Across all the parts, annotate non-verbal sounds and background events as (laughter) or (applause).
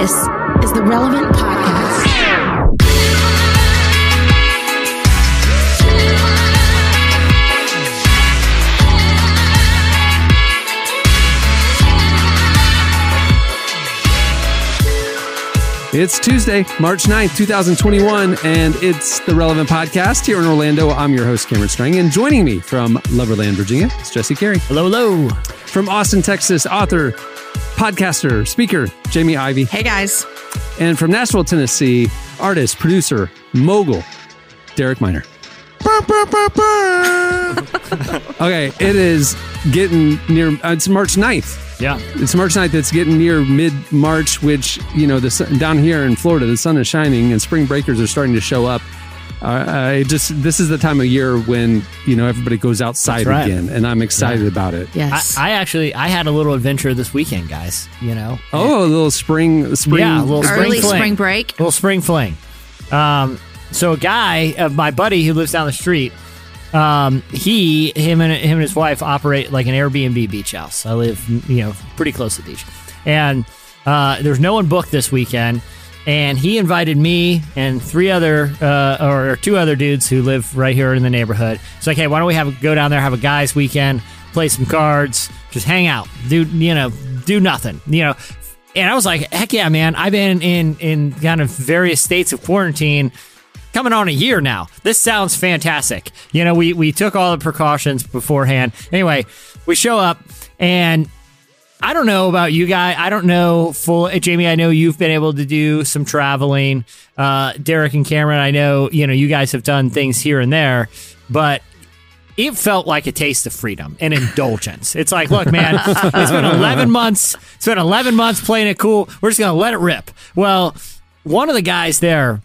This is the Relevant Podcast. It's Tuesday, March 9th, 2021, and it's the Relevant Podcast here in Orlando. I'm your host, Cameron Strang, and joining me from Loverland, Virginia, is Jesse Carey. Hello, hello. From Austin, Texas, author, podcaster, speaker, Jamie Ivey. Hey guys. And from Nashville, Tennessee, artist, producer, mogul, Derek Minor. (laughs) okay, it is getting near, uh, it's March 9th. Yeah. It's March 9th. It's getting near mid March, which, you know, the sun, down here in Florida, the sun is shining and spring breakers are starting to show up. Uh, I just this is the time of year when you know everybody goes outside right. again, and I'm excited about it. Yes. I, I actually I had a little adventure this weekend, guys. You know. Oh, a little spring, spring, Yeah, a little spring Early fling. spring break. little spring fling. Um, so a guy, uh, my buddy who lives down the street, um, he, him and him and his wife operate like an Airbnb beach house. I live, you know, pretty close to the beach, and uh, there's no one booked this weekend. And he invited me and three other, uh, or two other dudes who live right here in the neighborhood. It's like, hey, why don't we have go down there, have a guys' weekend, play some cards, just hang out, do you know, do nothing, you know. And I was like, heck yeah, man! I've been in in kind of various states of quarantine coming on a year now. This sounds fantastic. You know, we we took all the precautions beforehand. Anyway, we show up and I don't know about you guys. I don't know full Jamie, I know you've been able to do some traveling. Uh Derek and Cameron, I know, you know, you guys have done things here and there, but it felt like a taste of freedom and indulgence. It's like, look, man, it's been (laughs) 11 months. It's been 11 months playing it cool. We're just going to let it rip. Well, one of the guys there,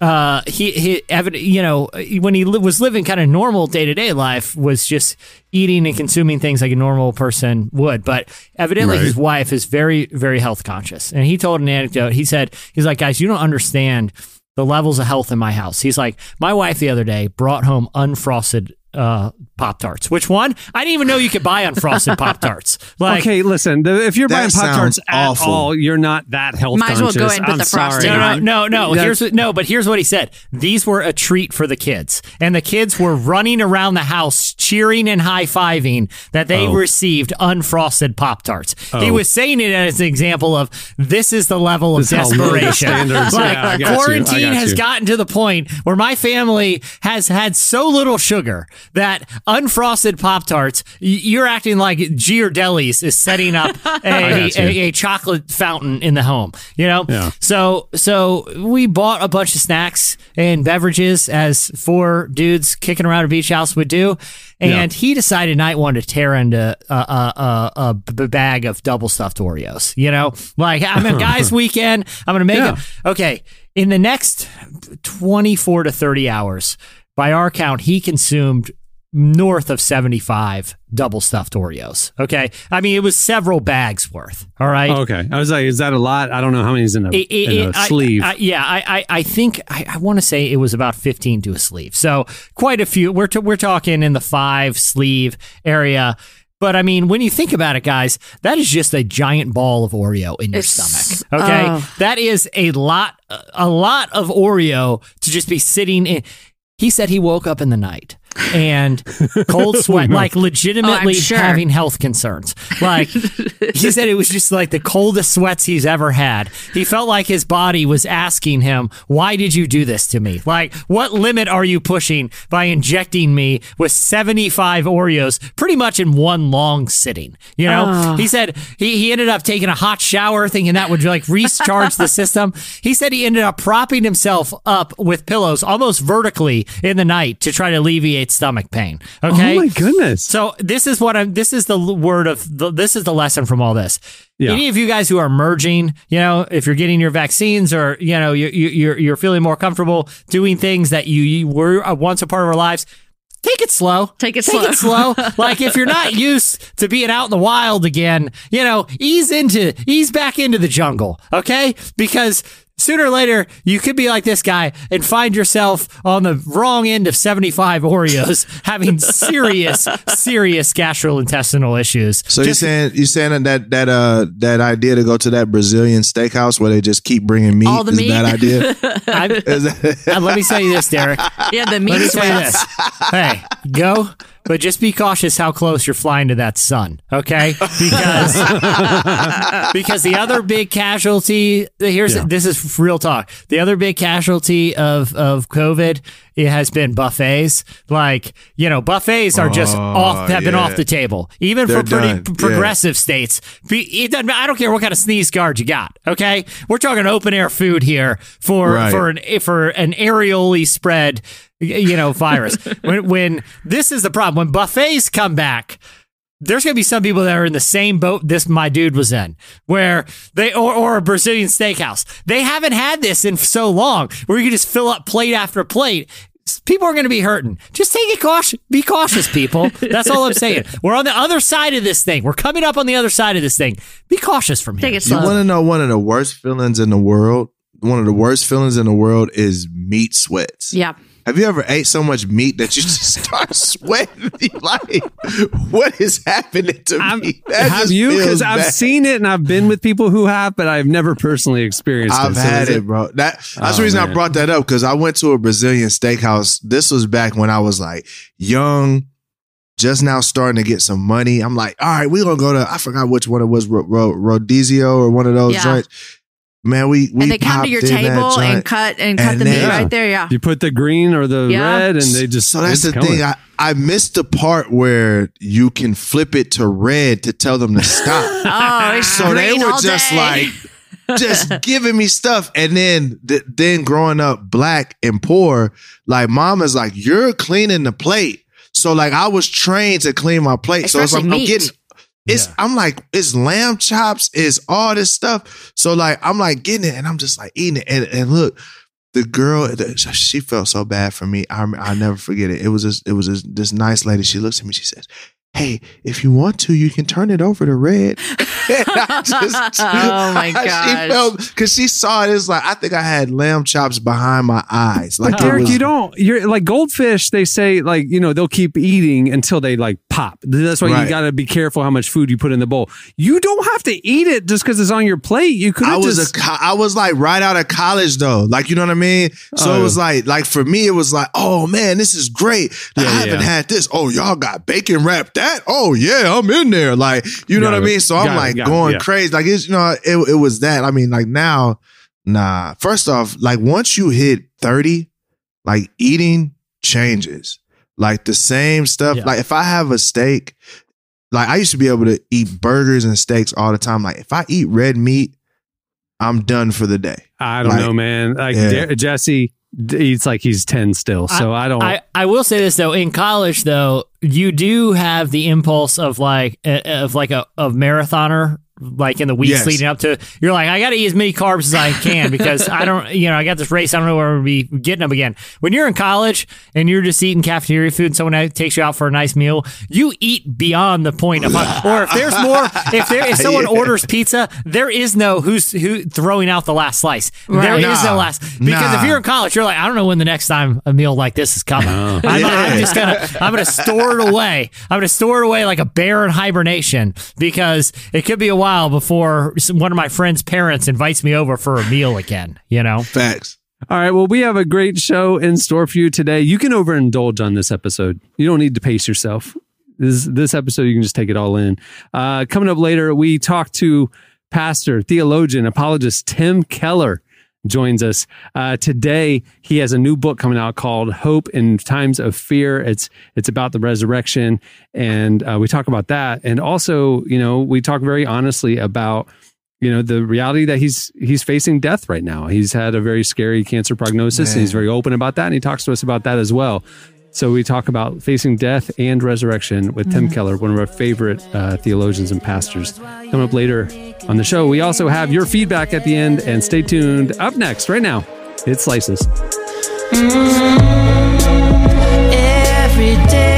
uh, he, he, you know, when he li- was living kind of normal day to day life, was just eating and consuming things like a normal person would. But evidently, Right. his wife is very, very health conscious. And he told an anecdote. He said, he's like, guys, you don't understand the levels of health in my house. He's like, my wife the other day brought home unfrosted uh, Pop Tarts. Which one? I didn't even know you could buy unfrosted (laughs) Pop Tarts. Like, okay, listen. The, if you're buying Pop Tarts at awful. all, you're not that health Might as well conscious. go ahead and put I'm the sorry. frosting No, no, on. no, no. That's- Here's what, no, but here's what he said. These were a treat for the kids, and the kids were running around the house cheering and high fiving that they Oh. received unfrosted Pop Tarts. He Oh. was saying it as an example of this is the level of This is how low the desperation. standards- Like, yeah, I got you, I quarantine got has gotten to the point where my family has had so little sugar that unfrosted Pop Tarts, you're acting like Ghirardelli's is setting up (laughs) a, a, a chocolate fountain in the home. You know, Yeah. so so we bought a bunch of snacks and beverages as four dudes kicking around a beach house would do, and he decided night one to tear into a, a, a, a b- bag of double stuffed Oreos. You know, like I'm a (laughs) guys' weekend. I'm gonna make Yeah. it. Okay, in the next 24 to 30 hours, by our count, he consumed north of 75 double stuffed Oreos. Okay. I mean, it was several bags worth. All right. Oh, okay, I was like, is that a lot? I don't know how many's in a, It- it- in a it- I- sleeve. I, yeah, I, I, I think I, I want to say it was about fifteen to a sleeve. So quite a few. We're t- we're talking in the five sleeve area. But I mean, when you think about it, guys, that is just a giant ball of Oreo in your It's- stomach. Okay, oh. that is a lot, a lot of Oreo to just be sitting in. He said he woke up in the night and cold (laughs) sweat, like legitimately oh, sure. having health concerns. Like (laughs) he said, it was just like the coldest sweats he's ever had. He felt like his body was asking him, "Why did you do this to me? Like, what limit are you pushing by injecting me with seventy-five Oreos, pretty much in one long sitting?" You know, oh. he said he he ended up taking a hot shower, thinking that would like recharge the system. He said he ended up propping himself up with pillows almost vertically in the night to try to alleviate stomach pain. Okay. Oh my goodness. So this is what I'm. This is the word of the, this is the lesson from all this. Yeah. Any of you guys who are merging, you know, if you're getting your vaccines or you know you, you, you're you're feeling more comfortable doing things that you, you were uh, once a part of our lives. Take it slow. Take it Take it slow. (laughs) like if you're not used to being out in the wild again, you know, ease into, ease back into the jungle, okay? Because sooner or later you could be like this guy and find yourself on the wrong end of 75 Oreos (laughs) having serious, serious gastrointestinal issues. So you're saying you're saying that that uh that idea to go to that Brazilian steakhouse where they just keep bringing meat All the is meat? a bad idea? (laughs) I'm, that- uh, let me tell you this, Derek. Yeah, the meat. Let meat me tell you this. Hey, go, but just be cautious how close you're flying to that sun, okay? Because (laughs) because the other big casualty here's Yeah. this is real talk. The other big casualty of of COVID it has been buffets. Like you know, buffets are just Oh, off have been off the table, even They're for pretty p- Yeah. progressive states. It doesn't, I don't care what kind of sneeze guard you got. Okay, we're talking open air food here for Right. for an for an aerially spread you know virus. (laughs) when when this is the problem when buffets come back. There's gonna be some people that are in the same boat this my dude was in, where they or, or a Brazilian steakhouse. They haven't had this in so long, where you can just fill up plate after plate. People are going to be hurting. Just take it cautious. Be cautious, people. That's all I'm saying. (laughs) We're on the other side of this thing. We're coming up on the other side of this thing. Be cautious from here. Take it you want to know one of the worst feelings in the world? One of the worst feelings in the world is meat sweats. yeah. Have you ever ate so much meat that you (laughs) just start sweating? You're (laughs) like, what is happening to I'm- me? That have you? Because I've seen it and I've been with people who have, but I've never personally experienced I've it. So had is it, bro. That that's Oh, the reason I brought that up because I went to a Brazilian steakhouse. This was back when I was like young, just now starting to get some money. I'm like, all right, we're gonna go to I forgot which one it was, Ro- Ro- Rodizio or one of those Yeah. joints. Man, we we and they come to your in that table and cut and cut And the meat then- right there. Yeah. You put the green or the Yeah. red, and they just So that's the coming. thing. I, I missed the part where you can flip it to red to tell them to stop. (laughs) Oh, it's so they were all just day. like (laughs) just giving me stuff and then th- then growing up black and poor like mom is like you're cleaning the plate so like i was trained to clean my plate so it's like Especially i'm meat. getting it's i'm like it's lamb chops it's all this stuff. So like i'm like getting it and i'm just like eating it. And, and look the girl the- she felt so bad for me. I i never forget it. It was this, it was this, this nice lady. She looks at me she says hey if you want to you can turn it over to red. (laughs) And I just- (laughs) Oh, (laughs) my she felt because she saw it. As like I think I had lamb chops behind my eyes. Like But Derek, was- you don't. You're like goldfish. They say like you know they'll keep eating until they like pop. That's why you got to be careful how much food you put in the bowl. You don't have to eat it just because it's on your plate. You could. I was just, a co- I was like right out of college though. Like you know what I mean? So Oh. it was like like for me it was like, "Oh man, this is great. I haven't yeah. had this. Oh, y'all got bacon wrapped that? Oh yeah, I'm in there." Like, you know Got what I mean? So I'm it, like got it, going yeah. crazy. Like it's you know, it it was that. I mean, like now nah. First off, like once you hit 30, like eating changes. Like the same stuff. Yeah. Like if I have a steak, like I used to be able to eat burgers and steaks all the time. Like if I eat red meat, I'm done for the day. I don't like- know, man. Like Yeah. Der- Jesse d- eats like he's ten still. So I, don't. I, I will say this though, in college though, you do have the impulse of like uh, of like a of marathoner. Like in the weeks Yes. leading up to, you're like, I got to eat as many carbs as I can because I don't, you know, I got this race. I don't know where I'm gonna be getting them again. When you're in college and you're just eating cafeteria food, and someone takes you out for a nice meal, you eat beyond the point of. Or if there's more, if there if someone (laughs) Yeah. orders pizza, there is no who's who throwing out the last slice. There Right. is no last because if you're in college, you're like, I don't know when the next time a meal like this is coming. I'm, Yeah. I'm just gonna, I'm gonna store it away. I'm gonna store it away like a bear in hibernation because it could be a while before one of my friend's parents invites me over for a meal again. You know, Facts. All right. Well, we have a great show in store for you today. You can overindulge on this episode. You don't need to pace yourself. This this episode, you can just take it all in. Uh, coming up later, we talk to pastor, theologian, apologist Tim Keller joins us uh, today. He has a new book coming out called "Hope in Times of Fear." It's it's about the resurrection, and uh, we talk about that. And also, you know, we talk very honestly about you know the reality that he's he's facing death right now. He's had a very scary cancer prognosis, and he's very open about that, and he talks to us about that as well. So we talk about facing death and resurrection with Tim Keller, one of our favorite uh, theologians and pastors. Coming up later on the show, we also have your feedback at the end, and stay tuned. Up next, right now, it's Slices. Every day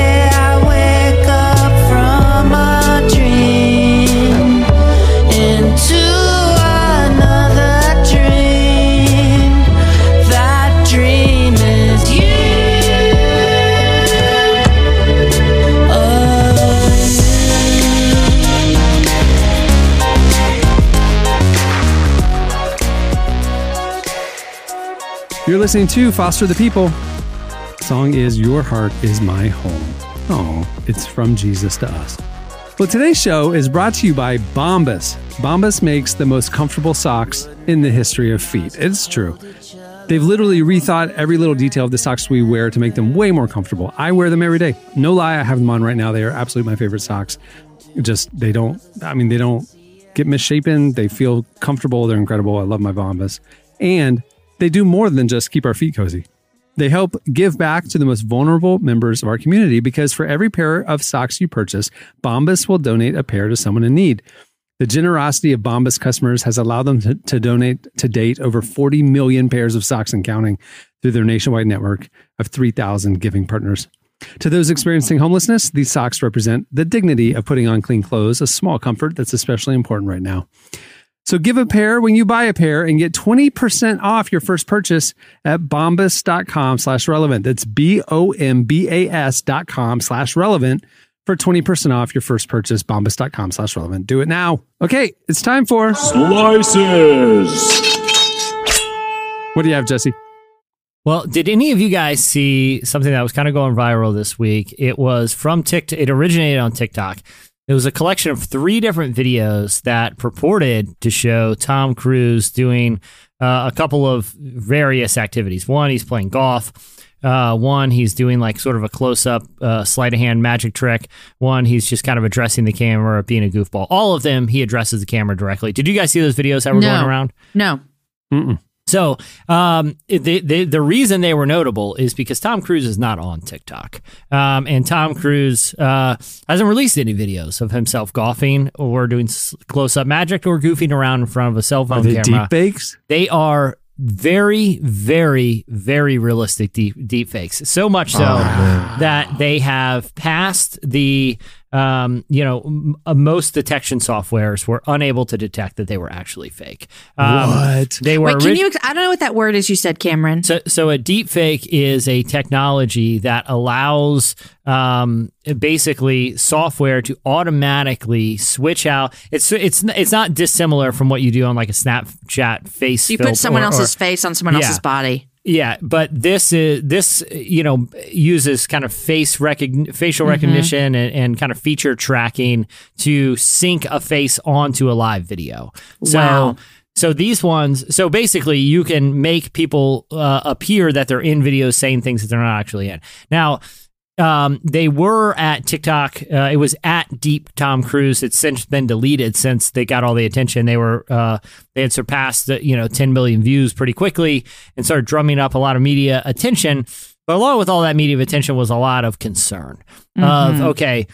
You're listening to Foster the People. Song is Your Heart is My Home. Oh, it's from Jesus to us. Well, today's show is brought to you by Bombas. Bombas makes the most comfortable socks in the history of feet. It's true. They've literally rethought every little detail of the socks we wear to make them way more comfortable. I wear them every day. No lie, I have them on right now. They are absolutely my favorite socks. Just, they don't, I mean, they don't get misshapen. They feel comfortable. They're incredible. I love my Bombas. And they do more than just keep our feet cozy. They help give back to the most vulnerable members of our community because for every pair of socks you purchase, Bombas will donate a pair to someone in need. The generosity of Bombas customers has allowed them to, to donate to date over 40 million pairs of socks and counting through their nationwide network of 3,000 giving partners. To those experiencing homelessness, these socks represent the dignity of putting on clean clothes, a small comfort that's especially important right now. So give a pair when you buy a pair and get 20% off your first purchase at bombas.com slash relevant. That's B-O-M-B-A-S dot com slash relevant for 20% off your first purchase, bombas.com slash relevant. Do it now. Okay, it's time for Slices. what do you have, Jesse? Well, did any of you guys see something that was kind of going viral this week? It was from TikTok. It originated on TikTok. It was a collection of three different videos that purported to show Tom Cruise doing uh, a couple of various activities. One, he's playing golf. Uh, one, he's doing like sort of a close up uh, sleight of hand magic trick. One, he's just kind of addressing the camera, being a goofball. All of them, he addresses the camera directly. Did you guys see those videos that were No. going around? No. Mm-mm. So um, the, the the reason they were notable is because Tom Cruise is not on TikTok, um, and Tom Cruise uh, hasn't released any videos of himself golfing or doing close up magic or goofing around in front of a cell Are phone they camera. deep fakes? They are very, very, very realistic deep deep fakes. So much so that they have passed the um, you know m- uh, most detection softwares were unable to detect that they were actually fake. Um, What? They were Wait, can orig- you? ex- I don't know what that word is. You said, Cameron. so, so a deep fake is a technology that allows um, basically software to automatically switch out. It's it's it's not dissimilar from what you do on like a Snapchat face. you put someone or- else's or- face on someone Yeah. else's body. Yeah, but this is this you know uses kind of face recogn- facial recognition and, and kind of feature tracking to sync a face onto a live video. So Wow. so these ones, so basically you can make people uh, appear that they're in videos saying things that they're not actually in. Now, um, they were at TikTok. Uh, it was at Deep Tom Cruise. It's since been deleted since they got all the attention. They were uh, they had surpassed the, you know 10 million views pretty quickly and started drumming up a lot of media attention. But along with all that media attention was a lot of concern of okay,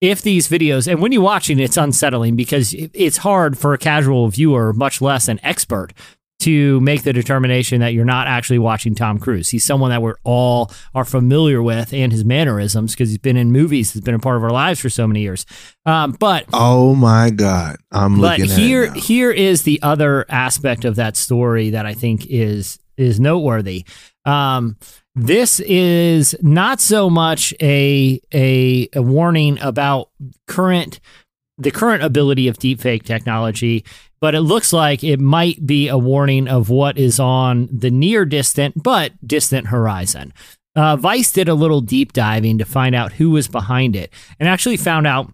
if these videos and when you're watching, it's unsettling because it's hard for a casual viewer, much less an expert, to make the determination that you're not actually watching Tom Cruise. He's someone that we're all are familiar with and his mannerisms because he's been in movies, he's been a part of our lives for so many years. Um, but Oh my God. I'm but looking here here is the other aspect of that story that I think is is noteworthy. Um, this is not so much a, a a warning about current the current ability of deepfake technology, but it looks like it might be a warning of what is on the near distant but distant horizon. Uh, Vice did a little deep diving to find out who was behind it, and actually found out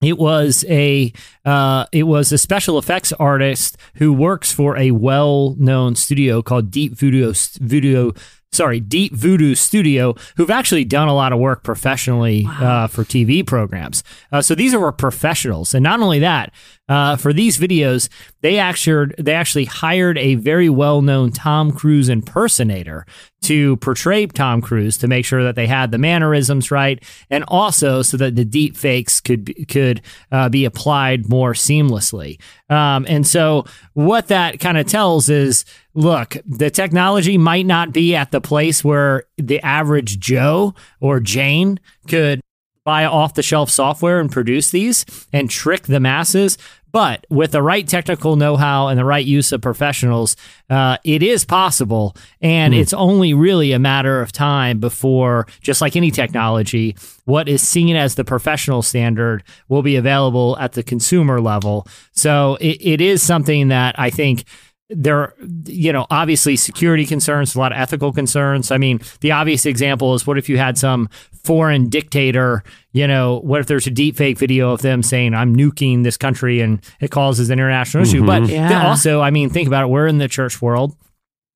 it was a uh, it was a special effects artist who works for a well known studio called Deep Voodoo Voodoo. Sorry, Deep Voodoo Studio, who've actually done a lot of work professionally uh, for TV programs. Uh, so these are professionals, and not only that, uh, for these videos, they actually they actually hired a very well known Tom Cruise impersonator to portray Tom Cruise to make sure that they had the mannerisms right, and also so that the deep fakes could could uh, be applied more seamlessly. Um, and so what that kind of tells is, look, the technology might not be at the place where the average Joe or Jane could buy off the shelf software and produce these and trick the masses. But with the right technical know how and the right use of professionals, uh, it is possible. And it's only really a matter of time before, just like any technology, what is seen as the professional standard will be available at the consumer level. So it, it is something that I think there are, you know, obviously security concerns, a lot of ethical concerns. I mean, the obvious example is what if you had some foreign dictator, you know, what if there's a deep fake video of them saying, I'm nuking this country and it causes an international issue? But mm-hmm. Yeah. also, I mean, think about it. We're in the church world.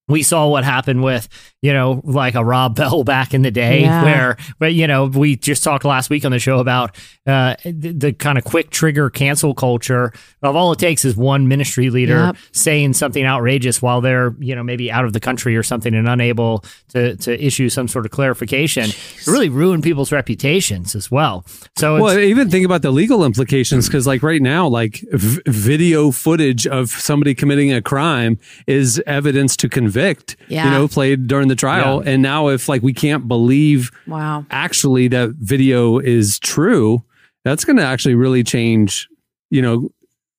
We saw what happened with, you know, like a Rob (laughs) Bell back in the day, Yeah. where, but you know, we just talked last week on the show about uh, the, the kind of quick trigger cancel culture of all it takes is one ministry leader Yep. saying something outrageous while they're, you know, maybe out of the country or something and unable to to issue some sort of clarification. It really ruined people's reputations as well. So, Well, even think about the legal implications because, like, right now, like v- video footage of somebody committing a crime is evidence to convict. Yeah. You know, played during the trial, and now if like we can't believe Wow. actually that video is true, that's going to actually really change. You know,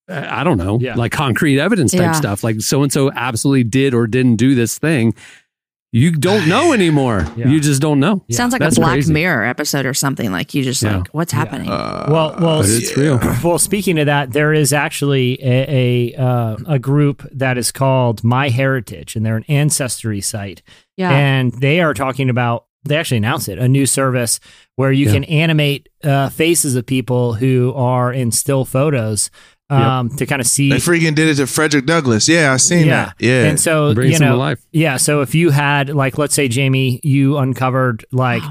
I I don't know, Yeah. like concrete evidence type Yeah. stuff. Like so and so absolutely did or didn't do this thing. You don't know (laughs) anymore. Yeah. You just don't know. Sounds like That's a Black crazy. Mirror episode or something. Like you just Yeah. like, what's happening? well, well, But it's real. (clears throat) Well, speaking of that, there is actually a a, uh, a group that is called My Heritage, and they're an ancestry site, yeah. and they are talking about. They actually announced it a new service where you Yeah. can animate uh, faces of people who are in still photos um, to kind of see. They freaking did it to Frederick Douglass. Yeah, I seen yeah, that. Yeah. and so Brings you them to know, life. yeah. So if you had like, let's say, Jamie, you uncovered like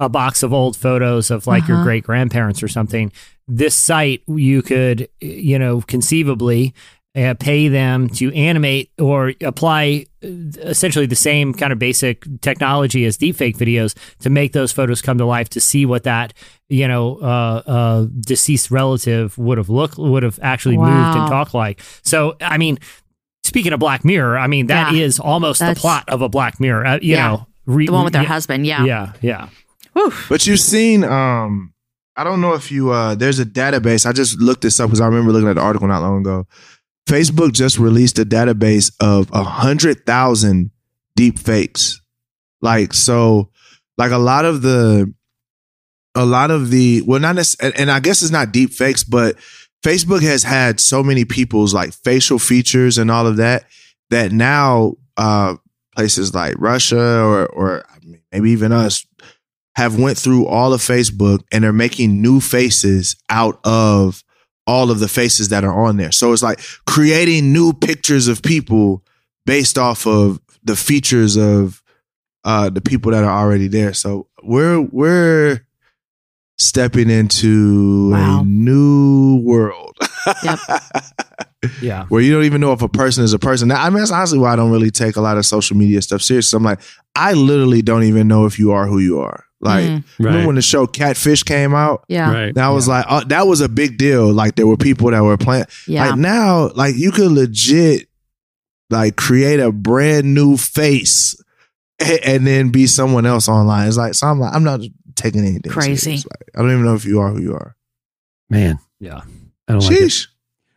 a box of old photos of like your Uh-huh. great grandparents or something. This site, you could, you know, conceivably uh, pay them to animate or apply uh, essentially the same kind of basic technology as deepfake videos to make those photos come to life to see what that you know uh, uh, deceased relative would have looked would have actually moved and talked like. So I mean, speaking of Black Mirror, I mean that is Yeah. almost the plot of a Black Mirror. Uh, you Yeah. know, re- the one with their yeah, husband. Yeah. Yeah, yeah. Whew. But you've seen, um, I don't know if you, uh, there's a database. I just looked this up because I remember looking at the article not long ago. Facebook just released a database of a hundred thousand deep fakes. Like, so, like a lot of the, a lot of the, well, not necessarily, and I guess it's not deep fakes, but Facebook has had so many people's like facial features and all of that, that now, uh, places like Russia or, or maybe even us have went through all of Facebook and are making new faces out of all of the faces that are on there. So it's like creating new pictures of people based off of the features of uh the people that are already there. So we're we're stepping into Wow. a new world. Yep. (laughs) Yeah. Where you don't even know if a person is a person. Now, I mean, that's honestly why I don't really take a lot of social media stuff serious. I'm like, I literally don't even know if you are who you are. Like, Mhm. remember Right. when the show Catfish came out? Yeah. Right. That was like uh, that was a big deal. Like there were people that were playing. Yeah. Like now, like you could legit like create a brand new face and, and then be someone else online. It's like so I'm like I'm not taking anything Crazy. Like, I don't even know if you are who you are. Man, Yeah. I don't like it.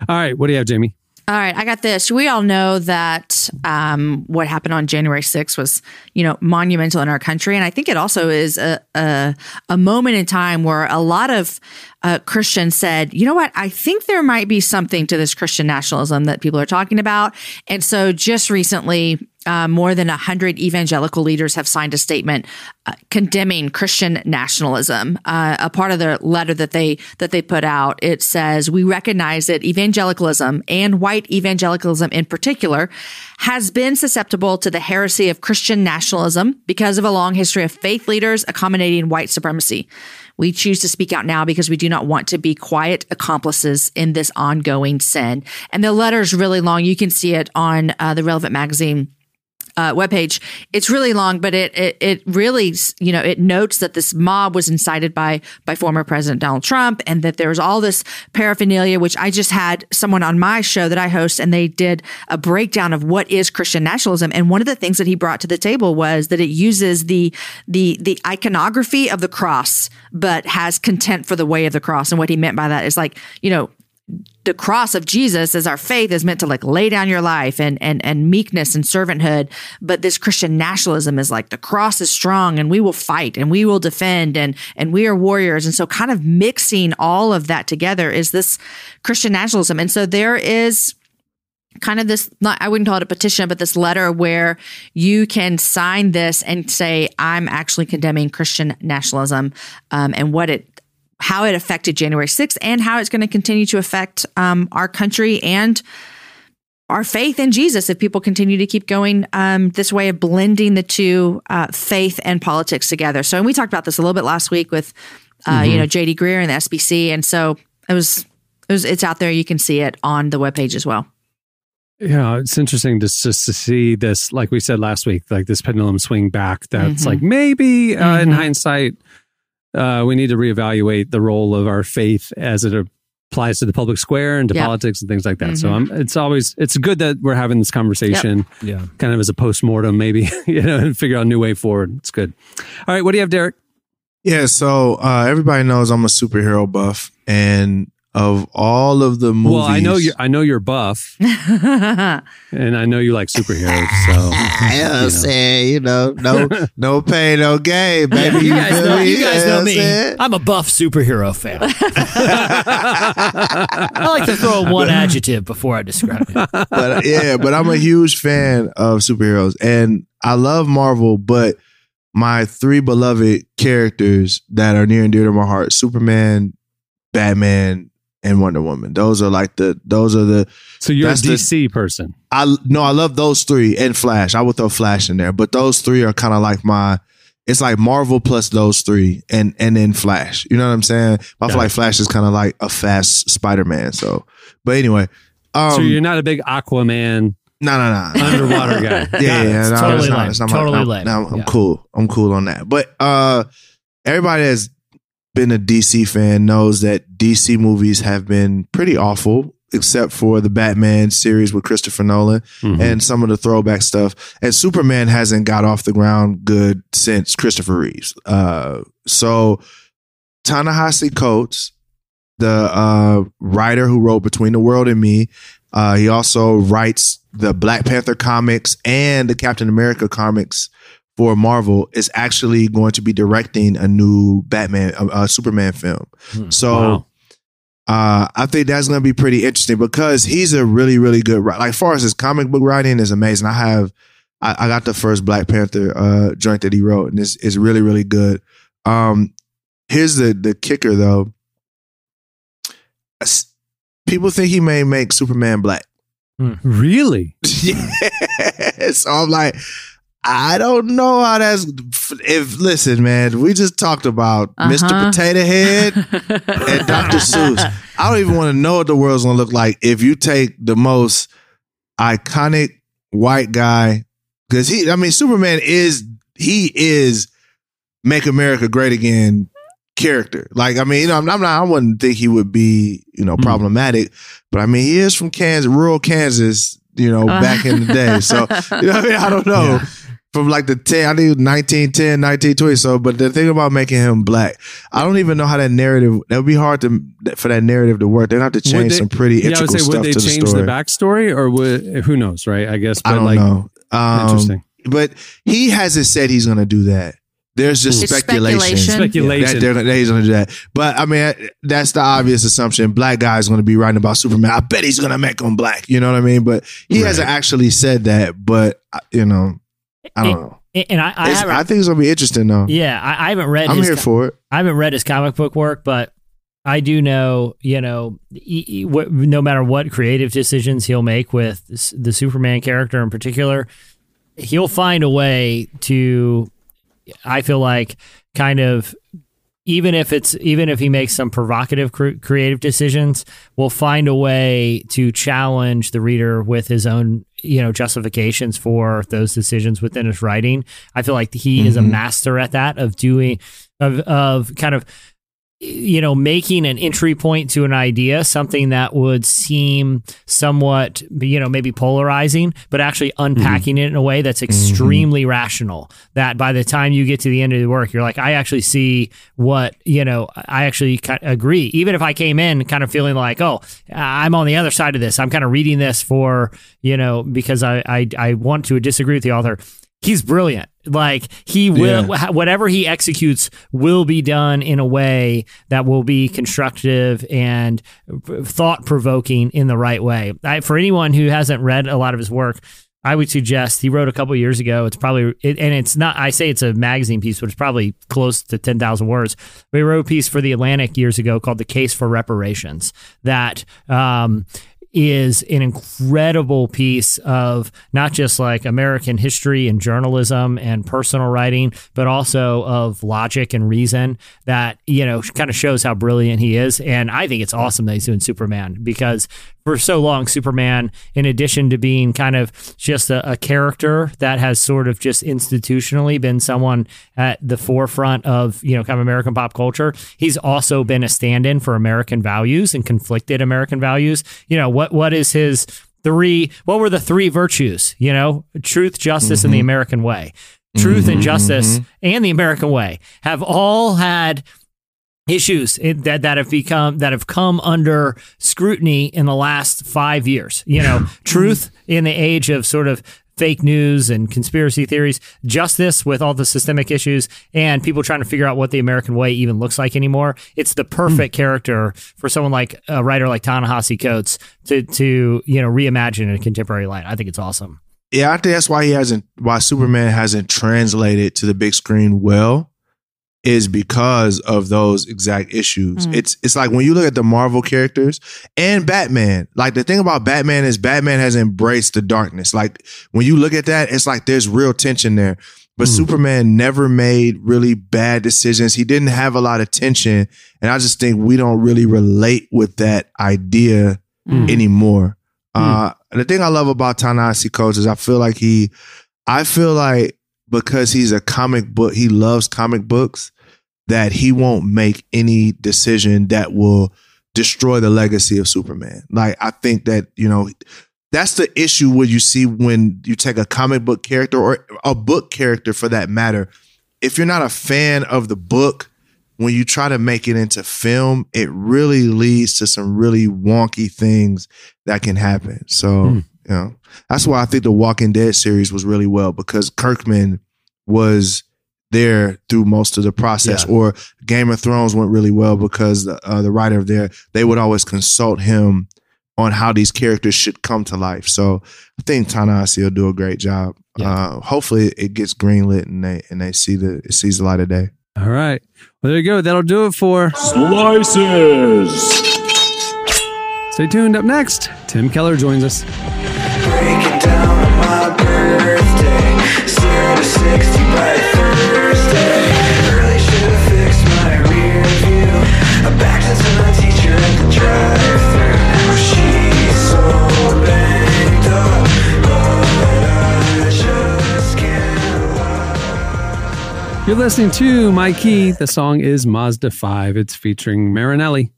All right, what do you have, Jamie? All right, I got this. We all know that um, what happened on January 6th was, you know, monumental in our country, and I think it also is a a, a moment in time where a lot of uh, Christians said, you know what, I think there might be something to this Christian nationalism that people are talking about, and so just recently. Uh, more than 100 evangelical leaders have signed a statement uh, condemning Christian nationalism. Uh, a part of the letter that they that they put out, it says, "We recognize that evangelicalism and white evangelicalism in particular has been susceptible to the heresy of Christian nationalism because of a long history of faith leaders accommodating white supremacy. We choose to speak out now because we do not want to be quiet accomplices in this ongoing sin." And the letter is really long. You can see it on uh, the relevant magazine uh, webpage. It's really long, but it, it it really you know it notes that this mob was incited by by former President Donald Trump, and that there was all this paraphernalia. Which I just had someone on my show that I host, and they did a breakdown of what is Christian nationalism. And one of the things that he brought to the table was that it uses the the the iconography of the cross, but has contempt for the way of the cross. And what he meant by that is like you know the cross of Jesus as our faith is meant to like lay down your life and and and meekness and servanthood. But this Christian nationalism is like the cross is strong and we will fight and we will defend and and we are warriors. And so kind of mixing all of that together is this Christian nationalism. And so there is kind of this not I wouldn't call it a petition, but this letter where you can sign this and say, I'm actually condemning Christian nationalism um, and what it how it affected January 6th and how it's going to continue to affect um, our country and our faith in Jesus if people continue to keep going um, this way of blending the two uh, faith and politics together. So, and we talked about this a little bit last week with, uh, you know, JD Greear and the SBC, and so it was, it was, it's out there. You can see it on the webpage as well. Yeah, it's interesting just, just to see this, like we said last week, like this pendulum swing back. That's Mhm. like maybe uh, in Mhm. hindsight, uh, we need to reevaluate the role of our faith as it applies to the public square and to Yeah. politics and things like that. So Mhm. I'm, it's always it's good that we're having this conversation, Yeah. kind of as a post mortem, maybe (laughs) you know, and figure out a new way forward. It's good. All right, what do you have, Derek? Yeah, so uh, everybody knows I'm a superhero buff, and of all of the movies, Well, I know you. I know you're buff, (laughs) and I know you like superheroes. So I (laughs) you know. am saying, you know, no, no pain, no gain, (laughs) baby. you guys know, me? you guys know know I'm me. I'm a buff superhero fan. I like to throw in one adjective before I describe it. but yeah, but I'm a huge fan of superheroes, and I love Marvel. But my three beloved characters that are near and dear to my heart: Superman, Batman, and Wonder Woman. Those are like the those are the so you're a That's the- DC person. I no, I love those three and Flash. I would throw Flash in there, but those three are kind of like my. It's like Marvel plus those three, and and then Flash. You know what I'm saying? I feel like Flash is kind of like a fast Spider Man. So, but anyway, um, so you're not a big Aquaman no, no, no, underwater guy. (laughs) yeah, yeah, yeah. No, Totally it's not- lame. it's not Totally my, lame. no, I'm Yeah. cool. I'm cool on that. But uh everybody that's been a DC fan knows that DC movies have been pretty awful, except for the Batman series with Christopher Nolan Mhm. and some of the throwback stuff. And Superman hasn't got off the ground good since Christopher Reeves. Uh so Ta-Nehisi Coates, the uh, writer who wrote Between the World and Me, uh, he also writes the Black Panther comics and the Captain America comics for Marvel. Is actually going to be directing a new Batman, uh, uh, Superman film. So. Wow. Uh, I think that's going to be pretty interesting because he's a really, really good writer. Like, far as his comic book writing is amazing. I have, I, I got the first Black Panther uh, joint that he wrote, and it's, it's really, really good. Um, here's the the kicker though. People think he may make Superman black. Really? (laughs) yeah. So I'm like, I don't know how that's. If listen, man, we just talked about Mr. Uh-huh. Potato Head and Dr. (laughs) Seuss. I don't even want to know what the world's gonna look like if you take the most iconic white guy, because he, I mean, Superman is he is make America great again character. Like, I mean, you know, I'm, I'm not, I wouldn't think he would be, you know, Hmm. problematic, but I mean, he is from Kansas, rural Kansas, you know, back in the day. So, (laughs) you know what I mean? I don't know. From like the 10, I think 1910, 1920. So, but the thing about making him black, I don't even know how that narrative, that would be hard to, for that narrative to work. They'd have to change Would they- some pretty Yeah, I would integral say, stuff would they to the change story. the backstory or would, who knows, right? I guess, but I don't like, know. Um, interesting. But he hasn't said he's going to do that. There's just It's speculation. speculation. Speculation. That, that he's going to do that. But I mean, that's the obvious assumption. Black guy is going to be writing about Superman. I bet he's going to make him black. You know what I mean? But he Right. hasn't actually said that. But you know, I don't know. And I, I I think it's going to be interesting though. yeah, I, I haven't read. I'm his here for it. I haven't read his comic book work, but I do know, you know, e- e- wh- no matter what creative decisions he'll make with the Superman character in particular, he'll find a way to. I feel like kind of. Even if it's even if he makes some provocative cre- creative decisions, will find a way to challenge the reader with his own you know justifications for those decisions within his writing. I feel like he is a Mhm. master at that of doing of of kind of you know making an entry point to an idea something that would seem somewhat you know maybe polarizing but actually mm-hmm. unpacking it in a way that's mm-hmm. extremely rational. That by the time you get to the end of the work you're like i actually see what you know i actually agree. Even if i came in kind of feeling like oh i'm on the other side of this. I'm kind of reading this for you know because i i, I want to disagree with the author. He's brilliant Like he will, whatever he executes will be done in a way that will be constructive and thought provoking in the right way. I, for anyone who hasn't read a lot of his work, I would suggest he wrote a couple years ago. It's probably it, and it's not. I say it's a magazine piece, but it's probably close to ten thousand words. But he wrote a piece for the Atlantic years ago called "The Case for Reparations." That um, is an incredible piece of not just like American history and journalism and personal writing, but also of logic and reason that, you know, kind of shows how brilliant he is. And I think it's awesome that he's doing Superman because for so long, Superman, in addition to being kind of just a, a, character that has sort of just institutionally been someone at the forefront of, you know, kind of American pop culture, he's also been a stand in for American values and conflicted American values. You know, what what is his three, what were the three virtues? You know, truth, justice, mm-hmm. and the mm-hmm. American way. Truth mm-hmm, and justice mm-hmm. and the American way have all had issues that that have become that have come under scrutiny in the last five years. You know, (laughs) truth in the age of sort of fake news and conspiracy theories, justice with all the systemic issues, and people trying to figure out what the American way even looks like anymore. It's the perfect mm. character for someone like a writer like Ta-Nehisi Coates to to you know reimagine in a contemporary light. I think it's awesome. Yeah, I think that's why he hasn't why Superman hasn't translated to the big screen well is because of those exact issues. Mm. It's it's like when you look at the Marvel characters and Batman, like the thing about Batman is Batman has embraced the darkness. Like when you look at that, it's like there's real tension there. But mm. Superman never made really bad decisions. He didn't have a lot of tension. And I just think we don't really relate with that idea mm. anymore. Uh, the thing I love about Ta-Nehisi Coates is I feel like he, I feel like because he's a comic book, he loves comic books that he won't make any decision that will destroy the legacy of Superman. Like I think that, you know, that's the issue where you see when you take a comic book character or a book character for that matter. If you're not a fan of the book, when you try to make it into film, it really leads to some really wonky things that can happen. So, mm. you know, that's why I think the Walking Dead series was really well because Kirkman was there through most of the process. Yeah. Or Game of Thrones went really well because uh, the writer there they would always consult him on how these characters should come to life. So I think Ta-Nehisi will do a great job. Yeah. Uh, hopefully it gets greenlit and they and they see the it sees the light of day. All right. Well, there you go. That'll do it for Slices. Stay tuned. Up next, Tim Keller joins us. Breaking down my birthday, zero to sixty by You're listening to My Key. The song is Mazda 5. It's featuring Marinelli.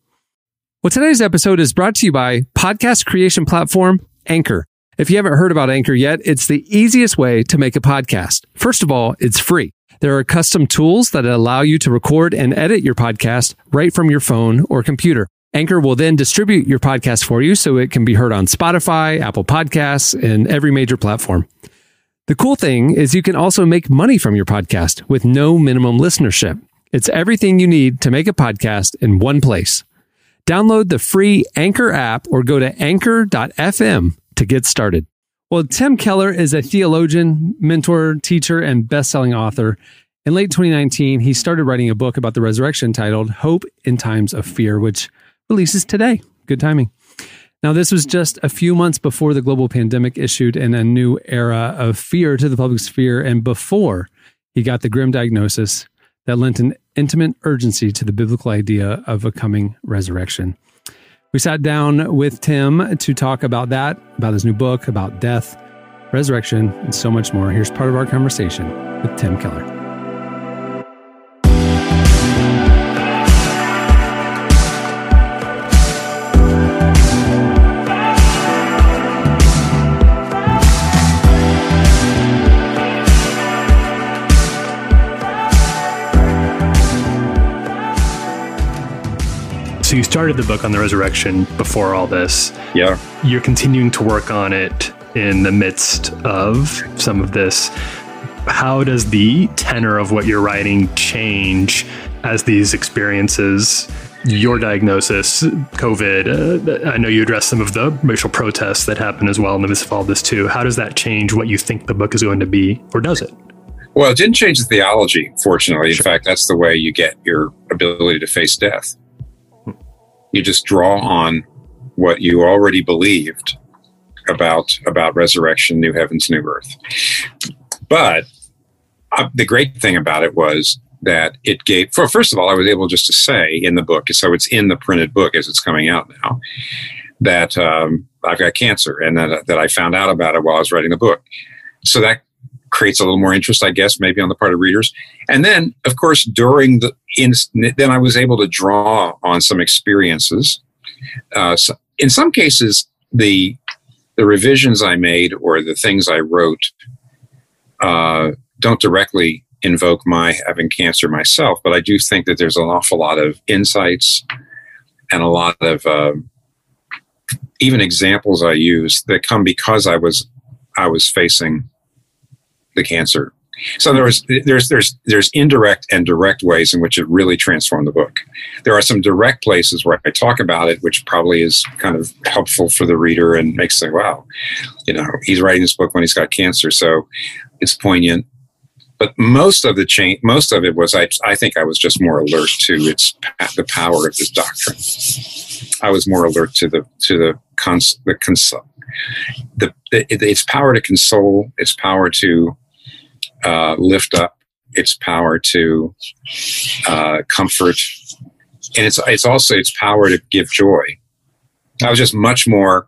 Well, today's episode is brought to you by podcast creation platform Anchor. If you haven't heard about Anchor yet, it's the easiest way to make a podcast. First of all, it's free. There are custom tools that allow you to record and edit your podcast right from your phone or computer. Anchor will then distribute your podcast for you so it can be heard on Spotify, Apple Podcasts, and every major platform. The cool thing is you can also make money from your podcast with no minimum listenership. It's everything you need to make a podcast in one place. Download the free Anchor app or go to anchor.fm to get started. Well, Tim Keller is a theologian, mentor, teacher, and best-selling author. In late 2019, he started writing a book about the resurrection titled Hope in Times of Fear, which releases today. Good timing. Now, this was just a few months before the global pandemic issued in a new era of fear to the public sphere and before he got the grim diagnosis that lent an intimate urgency to the biblical idea of a coming resurrection. We sat down with Tim to talk about that, about his new book, about death, resurrection, and so much more. Here's part of our conversation with Tim Keller. Started the book on the resurrection before all this. Yeah. You're continuing to work on it in the midst of some of this. how does the tenor of what you're writing change as these experiences? Your diagnosis, COVID. Uh, I know you addressed some of the racial protests that happened as well in the midst of all this too. How does that change what you think the book is going to be, or does it? Well, it didn't change the theology, fortunately. In fact, that's the way you get your ability to face death. You just draw on what you already believed about about resurrection, new heavens, new earth. But uh, the great thing about it was that it gave. For first of all, I was able just to say in the book, so it's in the printed book as it's coming out now, that um, I've got cancer, and that that I found out about it while I was writing the book. So that creates a little more interest, I guess, maybe on the part of readers. And then, of course, during the in, then I was able to draw on some experiences. Uh, so in some cases, the the revisions I made or the things I wrote uh, don't directly invoke my having cancer myself, but I do think that there's an awful lot of insights and a lot of uh, even examples I use that come because I was I was facing the cancer. So there was there's there's there's indirect and direct ways in which it really transformed the book. There are some direct places where I talk about it, which probably is kind of helpful for the reader and makes them wow, you know, he's writing this book when he's got cancer, so it's poignant. But most of the change, most of it was I I think I was just more alert to its the power of this doctrine. I was more alert to the to the cons the cons the, the its power to console, its power to uh, lift up, its power to uh, comfort, and it's it's also its power to give joy. I was just much more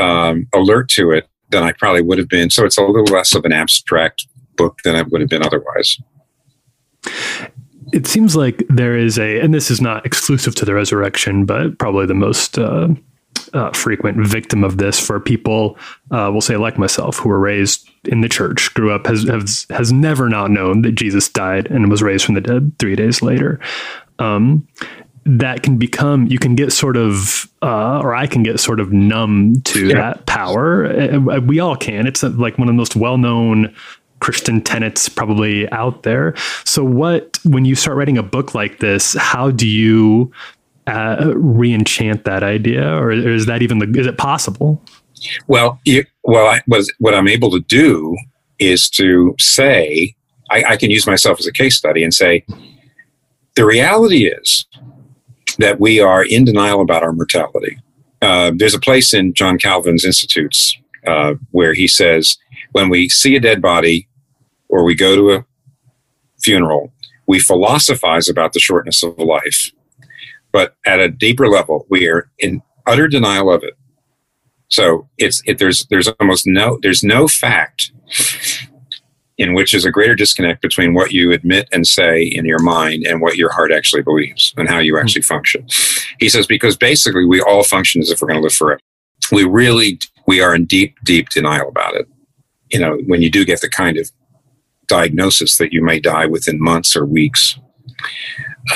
um, alert to it than I probably would have been. So it's a little less of an abstract book than it would have been otherwise. It seems like there is a, and this is not exclusive to the resurrection, but probably the most uh, uh, frequent victim of this for people, uh, we'll say like myself, who were raised in the church, grew up, has, has, has never not known that Jesus died and was raised from the dead three days later. Um, that can become, you can get sort of, uh, or I can get sort of numb to yeah. that power. Uh, we all can. It's uh, like one of the most well known Christian tenets probably out there. So, what, when you start writing a book like this, how do you uh, re-enchant that idea, or, is that even the? Is it possible? Well, well, I, was what I'm able to do is to say I, I can use myself as a case study and say the reality is that we are in denial about our mortality. Uh, there's a place in John Calvin's Institutes uh, where he says, when we see a dead body or we go to a funeral, we philosophize about the shortness of life but at a deeper level, we are in utter denial of it. So it's it, there's there's almost no there's no fact in which is a greater disconnect between what you admit and say in your mind and what your heart actually believes and how you hmm. actually function. He says because basically we all function as if we're going to live forever. We really we are in deep deep denial about it. You know when you do get the kind of diagnosis that you may die within months or weeks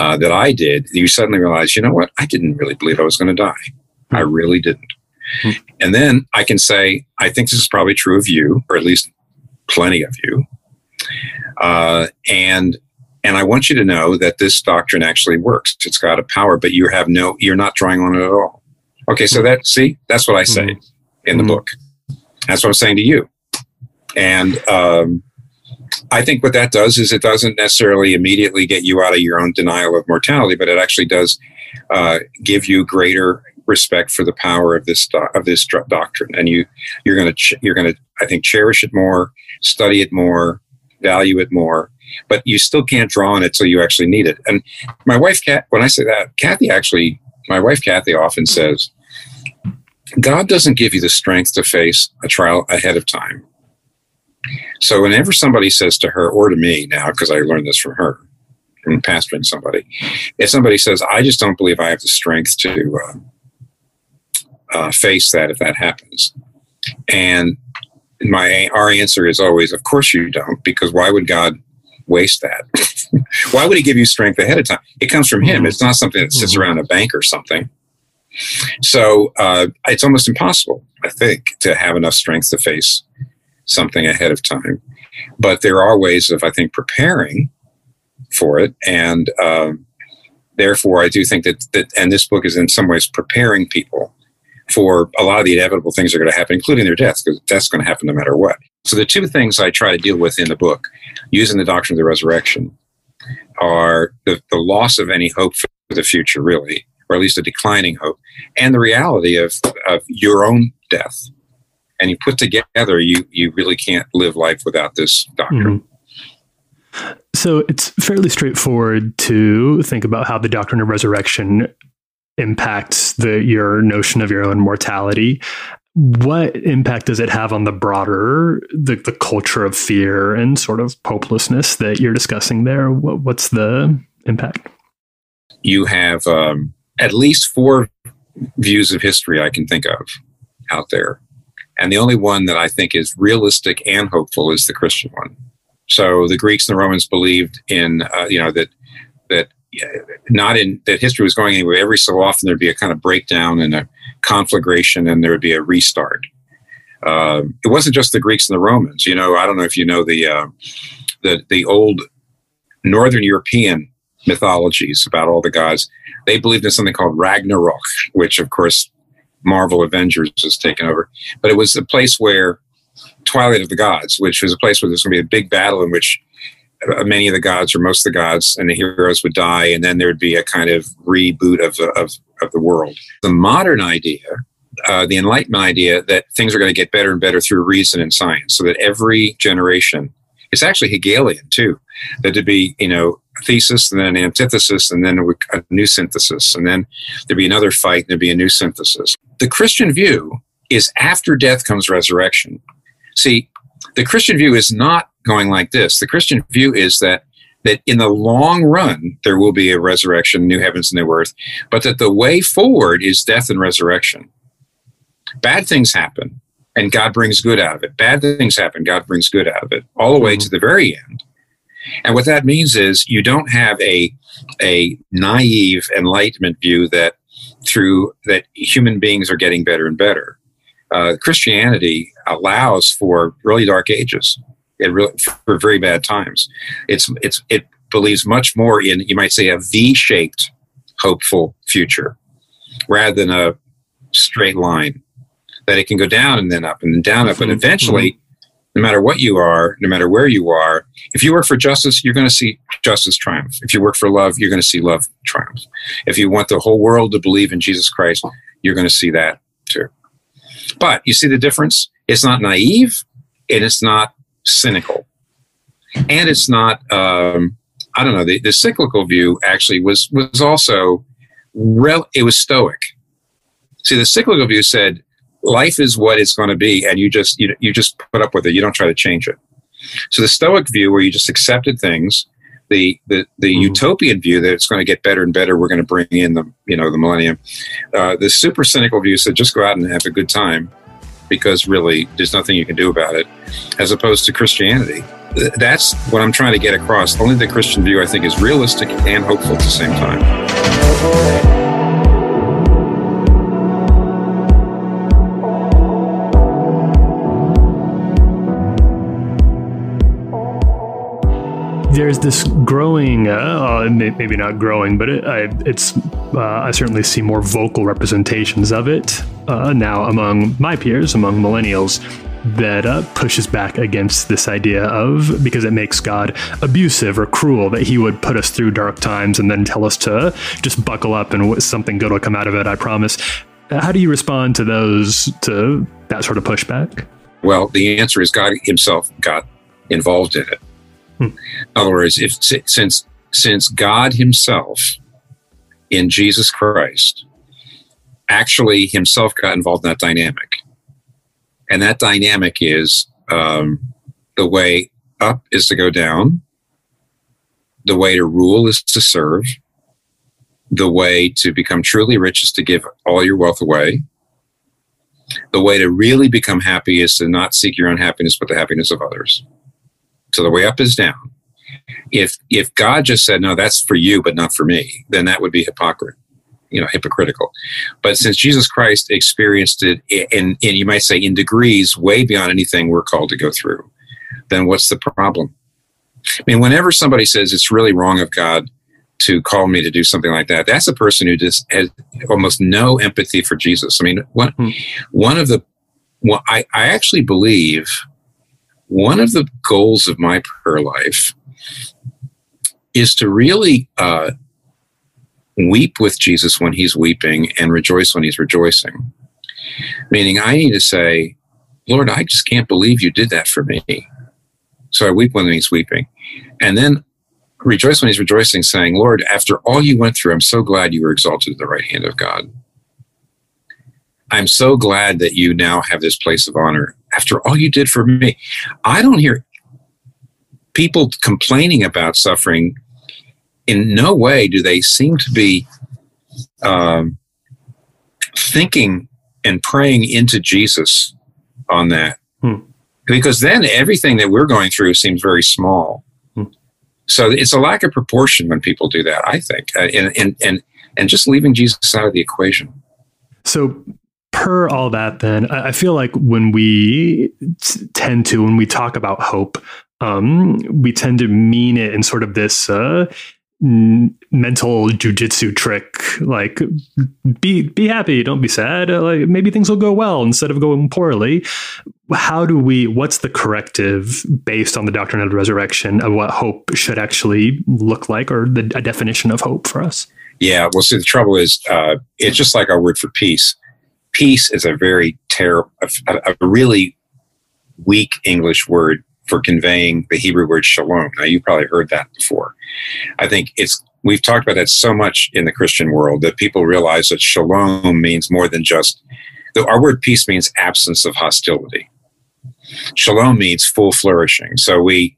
uh, that I did, you suddenly realize, you know what? I didn't really believe I was going to die. Mm-hmm. I really didn't. Mm-hmm. And then I can say, I think this is probably true of you, or at least plenty of you. Uh, and and I want you to know that this doctrine actually works. It's got a power, but you have no, you're not drawing on it at all. Okay, so that see, that's what I say mm-hmm. in the book. That's what I'm saying to you. And um, I think what that does is it doesn't necessarily immediately get you out of your own denial of mortality, but it actually does uh, give you greater respect for the power of this of this do- doctrine, and you you're going to ch- you're going to I think cherish it more, study it more, value it more. But you still can't draw on it till you actually need it. And my wife, Kat, when I say that, Kathy actually, my wife Kathy often says, God doesn't give you the strength to face a trial ahead of time. So whenever somebody says to her or to me now, because I learned this from her, from pastoring somebody, if somebody says, "I just don't believe I have the strength to uh, uh, face that if that happens," and my our answer is always, "Of course you don't, because why would God waste that? (laughs) why would He give you strength ahead of time? It comes from Him. Mm-hmm. It's not something that sits mm-hmm. around a bank or something." So uh, it's almost impossible, I think, to have enough strength to face something ahead of time. But there are ways of, I think, preparing for it. And um, therefore, I do think that, that, and this book is in some ways preparing people for a lot of the inevitable things that are going to happen, including their death, because that's going to happen no matter what. So the two things I try to deal with in the book, using the doctrine of the resurrection, are the, the loss of any hope for the future, really, or at least a declining hope, and the reality of, of your own death. And you put together, you you really can't live life without this doctrine. So it's fairly straightforward to think about how the doctrine of resurrection impacts the your notion of your own mortality. What impact does it have on the broader the, the culture of fear and sort of hopelessness that you're discussing there? What, what's the impact? You have um, at least four views of history I can think of out there. And the only one that I think is realistic and hopeful is the Christian one. So the Greeks and the Romans believed in, uh, you know, that that not in that history was going anywhere. Every so often there'd be a kind of breakdown and a conflagration, and there would be a restart. Uh, it wasn't just the Greeks and the Romans. You know, I don't know if you know the uh, the the old Northern European mythologies about all the gods. They believed in something called Ragnarok, which of course Marvel Avengers has taken over. But it was a place where Twilight of the Gods, which was a place where there's going to be a big battle in which uh, many of the gods or most of the gods and the heroes would die, and then there'd be a kind of reboot of the, of, of the world. The modern idea, uh, the Enlightenment idea, that things are going to get better and better through reason and science, so that every generation, it's actually Hegelian too, that to be, you know, thesis and then antithesis and then a, new synthesis, and then there'd be another fight and there'd be a new synthesis. The Christian view is after death comes resurrection. See, the Christian view is not going like this. The Christian view is that that in the long run there will be a resurrection, new heavens, and new earth, but that the way forward is death and resurrection. Bad things happen, and God brings good out of it. Bad things happen, God brings good out of it, all the way to the very end. And what that means is you don't have a a naive enlightenment view that through that human beings are getting better and better. Uh, Christianity allows for really dark ages it really, for very bad times. It's it's it believes much more in you might say a V-shaped hopeful future rather than a straight line that it can go down and then up and then down up. And eventually no matter what you are no matter where you are if you work for justice you're going to see justice triumph. If you work for love you're going to see love triumph. If you want the whole world to believe in jesus christ you're going to see that too. But you see the difference? It's not naive and it's not cynical. And it's not, um, I don't know, the, the cyclical view actually was, was also, rel- it was stoic. See, the cyclical view said, life is what it's going to be, and you just, you, you just put up with it. You don't try to change it. So the stoic view, where you just accepted things, the the, the mm-hmm. utopian view that it's going to get better and better. We're going to bring in the you know the millennium. Uh, the super cynical view said just go out and have a good time because really there's nothing you can do about it, as opposed to Christianity. That's what I'm trying to get across. Only the Christian view, I think, is realistic and hopeful at the same time. There's this growing, uh, uh maybe not growing, but it, I, it's uh, I certainly see more vocal representations of it uh, now among my peers, among millennials, that uh, pushes back against this idea of because it makes God abusive or cruel that He would put us through dark times and then tell us to just buckle up and something good will come out of it. I promise. How do you respond to those to that sort of pushback? Well, the answer is God Himself got involved in it. (laughs) In other words, if since since God Himself in Jesus Christ actually Himself got involved in that dynamic, and that dynamic is um, the way up is to go down, the way to rule is to serve, the way to become truly rich is to give all your wealth away. The way to really become happy is to not seek your own happiness, but the happiness of others. So the way up is down. If if God just said, no, that's for you, but not for me, then that would be hypocrisy. you know hypocritical. But since Jesus Christ experienced it in, in you might say in degrees way beyond anything we're called to go through, then what's the problem? I mean, whenever somebody says it's really wrong of God to call me to do something like that, that's a person who just has almost no empathy for Jesus. I mean, one Hmm. one of the well, I, I actually believe one of the goals of my prayer life is to really uh, weep with Jesus when he's weeping and rejoice when he's rejoicing. Meaning, I need to say, Lord, I just can't believe you did that for me. So I weep when he's weeping. And then rejoice when he's rejoicing, saying, Lord, after all you went through, I'm so glad you were exalted at the right hand of God. I'm so glad that you now have this place of honor after all you did for me. I don't hear people complaining about suffering. In no way do they seem to be um, thinking and praying into Jesus on that. Hmm. Because then everything that we're going through seems very small. Hmm. So it's a lack of proportion when people do that, I think, uh, and, and, and, and just leaving Jesus out of the equation. So, per all that, then I feel like when we t- tend to, when we talk about hope, um, we tend to mean it in sort of this uh, n- mental jujitsu trick, like be be happy, don't be sad. Uh, like maybe things will go well instead of going poorly. How do we? What's the corrective based on the doctrine of the resurrection of what hope should actually look like, or the a definition of hope for us? Yeah, well, see, the trouble is, uh, it's just like our word for peace. Peace is a very terrible, a, a really weak English word for conveying the Hebrew word shalom. Now, you probably heard that before. I think it's we've talked about that so much in the Christian world that people realize that shalom means more than just. The, our word peace means absence of hostility. Shalom means full flourishing. So we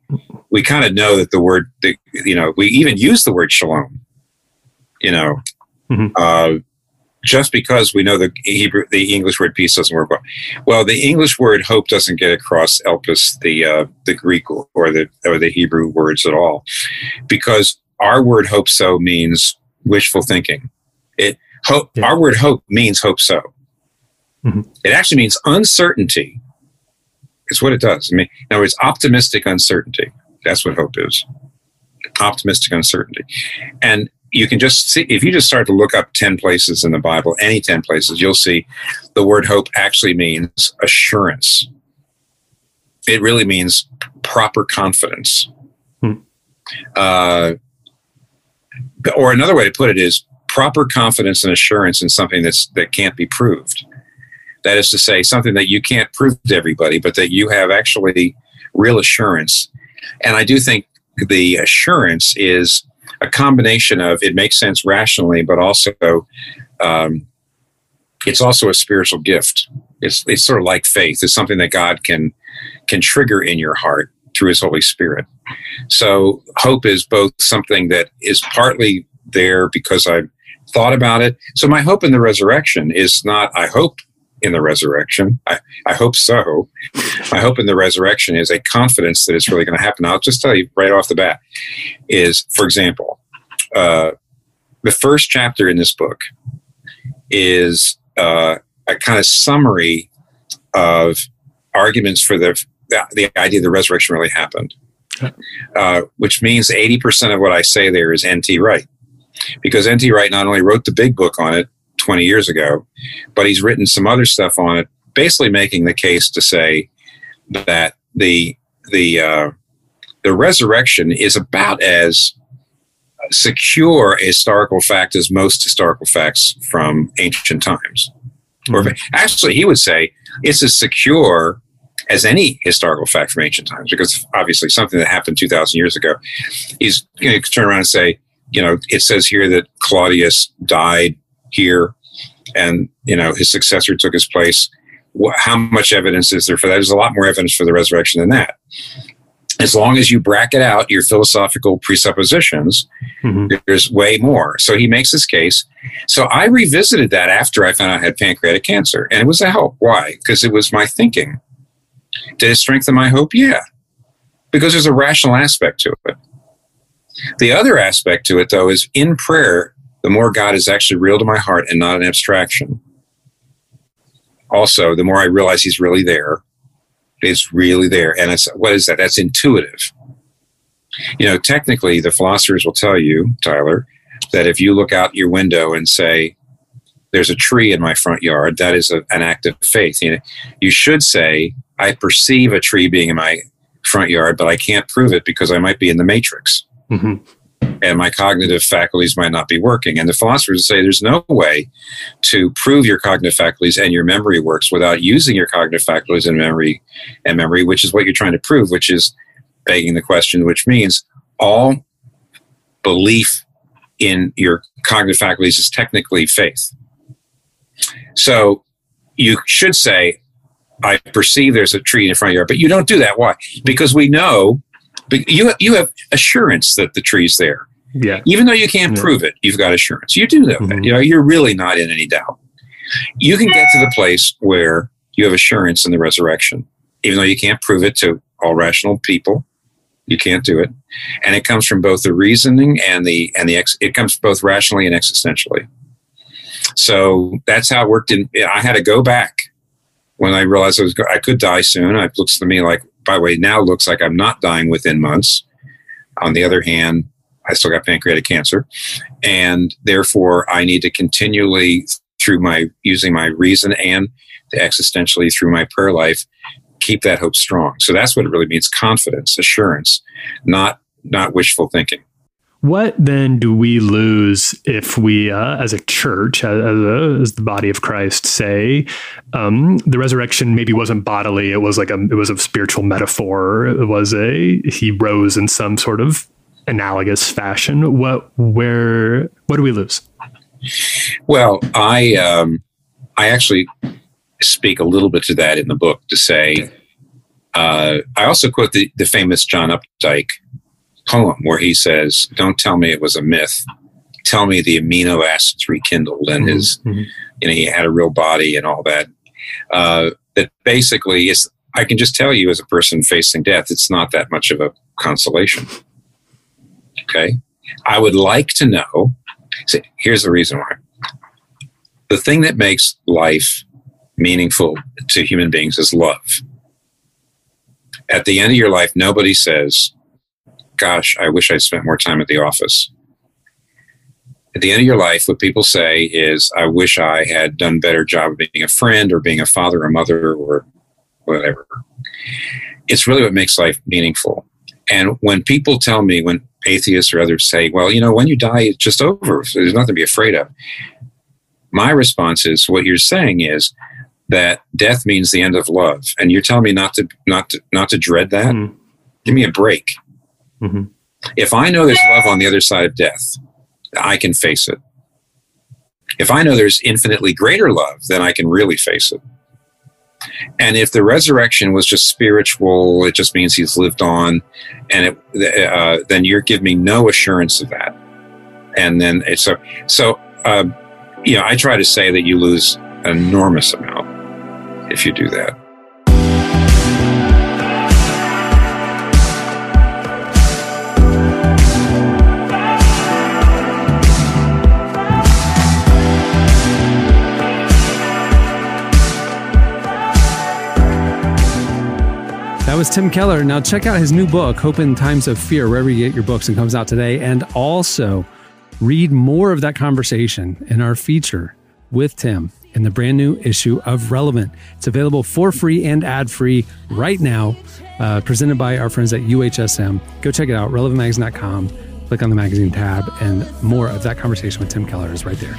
we kind of know that the word, the, you know, we even use the word shalom you know, Mhm. uh, just because we know the Hebrew, the English word peace doesn't work well. Well, the English word hope doesn't get across Elpis, the uh, the Greek or the or the Hebrew words at all, because our word hope so means wishful thinking. It hope Yeah. our word hope means hope so. Mhm. It actually means uncertainty. It's what it does. I mean, in other words, optimistic uncertainty. That's what hope is. Optimistic uncertainty, and you can just see if you just start to look up 10 places in the bible any 10 places you'll see the word hope actually means assurance. It really means proper confidence. Hmm. uh, or another way to put it is proper confidence and assurance in something that's that can't be proved. That is to say something that you can't prove to everybody but that you have actually real assurance. And i do think the assurance is a combination of it makes sense rationally, but also um, it's also a spiritual gift. It's it's sort of like faith. It's something that God can can trigger in your heart through His Holy Spirit. So hope is both something that is partly there because I've thought about it. So my hope in the resurrection is not I hope in the resurrection. I, I hope so. My hope in the resurrection is a confidence that it's really going to happen. I'll just tell you right off the bat is, for example, uh, the first chapter in this book is uh, a kind of summary of arguments for the the, the idea the resurrection really happened, uh, which means eighty percent of what I say there is N.T. Wright, because N.T. Wright not only wrote the big book on it twenty years ago, but he's written some other stuff on it, basically making the case to say that the the uh, the resurrection is about as secure a historical fact as most historical facts from ancient times. Or actually, he would say it's as secure as any historical fact from ancient times, because obviously something that happened 2,000 years ago. He's going to turn around and say, you know, it says here that Claudius died here and, you know, his successor took his place. Wh- How much evidence is there for that? There's a lot more evidence for the resurrection than that. As long as you bracket out your philosophical presuppositions, Mhm. there's way more. So he makes this case. So I revisited that after I found out I had pancreatic cancer, and it was a help. Why? Because it was my thinking. Did it strengthen my hope? Yeah, because there's a rational aspect to it. The other aspect to it, though, is in prayer, the more God is actually real to my heart and not an abstraction. Also, the more I realize He's really there. is really there. And it's what is that? That's intuitive. You know, technically, the philosophers will tell you, Tyler, that if you look out your window and say, "There's a tree in my front yard," that is a, an act of faith. You know, you should say, "I perceive a tree being in my front yard, but I can't prove it because I might be in the matrix." hmm and my cognitive faculties might not be working. And the philosophers say there's no way to prove your cognitive faculties and your memory works without using your cognitive faculties and memory and memory, which is what you're trying to prove, which is begging the question, which means all belief in your cognitive faculties is technically faith. So you should say, I perceive there's a tree in front of your yard, but you don't do that. Why? Because we know but you you have assurance that the tree's there. Yeah. Even though you can't Yeah. prove it, you've got assurance. You do know that. Mhm. You know, you're really not in any doubt. You can get to the place where you have assurance in the resurrection, even though you can't prove it to all rational people. You can't do it, and it comes from both the reasoning and the and the ex, it comes both rationally and existentially. So that's how it worked. In I had to go back when I realized I was I could die soon. It looks to me like, by the way, now looks like I'm not dying within months. On the other hand, I still got pancreatic cancer, and therefore I need to continually through my using my reason and existentially through my prayer life keep that hope strong. So that's what it really means: confidence, assurance, not not wishful thinking. What then do we lose if we, uh, as a church, as, a, as the body of Christ, say um, the resurrection maybe wasn't bodily; it was like a it was a spiritual metaphor. It was a he rose in some sort of analogous fashion. What where what do we lose? Well, I um, I actually speak a little bit to that in the book to say uh, I also quote the, the famous John Updike poem where he says, "Don't tell me it was a myth. Tell me the amino acids rekindled and his Mhm. you know he had a real body and all that." Uh, that basically is. I can just tell you, as a person facing death, it's not that much of a consolation. Okay, I would like to know. See, here's the reason why. The thing that makes life meaningful to human beings is love. At the end of your life, nobody says, Gosh, I wish I'd spent more time at the office. At the end of your life, what people say is, I wish I had done a better job of being a friend or being a father or mother or whatever. It's really what makes life meaningful. And when people tell me, when atheists or others say, well, you know, when you die, it's just over. So there's nothing to be afraid of. My response is what you're saying is that death means the end of love. And you're telling me not to not to not to dread that? Mm. Give me a break. Mhm. If I know there's love on the other side of death, I can face it. If I know there's infinitely greater love, then I can really face it. And if the resurrection was just spiritual, it just means he's lived on, and it, uh, then you're giving me no assurance of that. And then it's so so. Um, you know, I try to say that you lose an enormous amount if you do that. Was Tim Keller. Now check out his new book, Hope in Times of Fear, wherever you get your books, and comes out today. And also read more of that conversation in our feature with Tim in the brand new issue of Relevant. It's available for free and ad free right now, uh, presented by our friends at UHSM. Go check it out, relevantmagazine.com. Click on the magazine tab, and more of that conversation with Tim Keller is right there.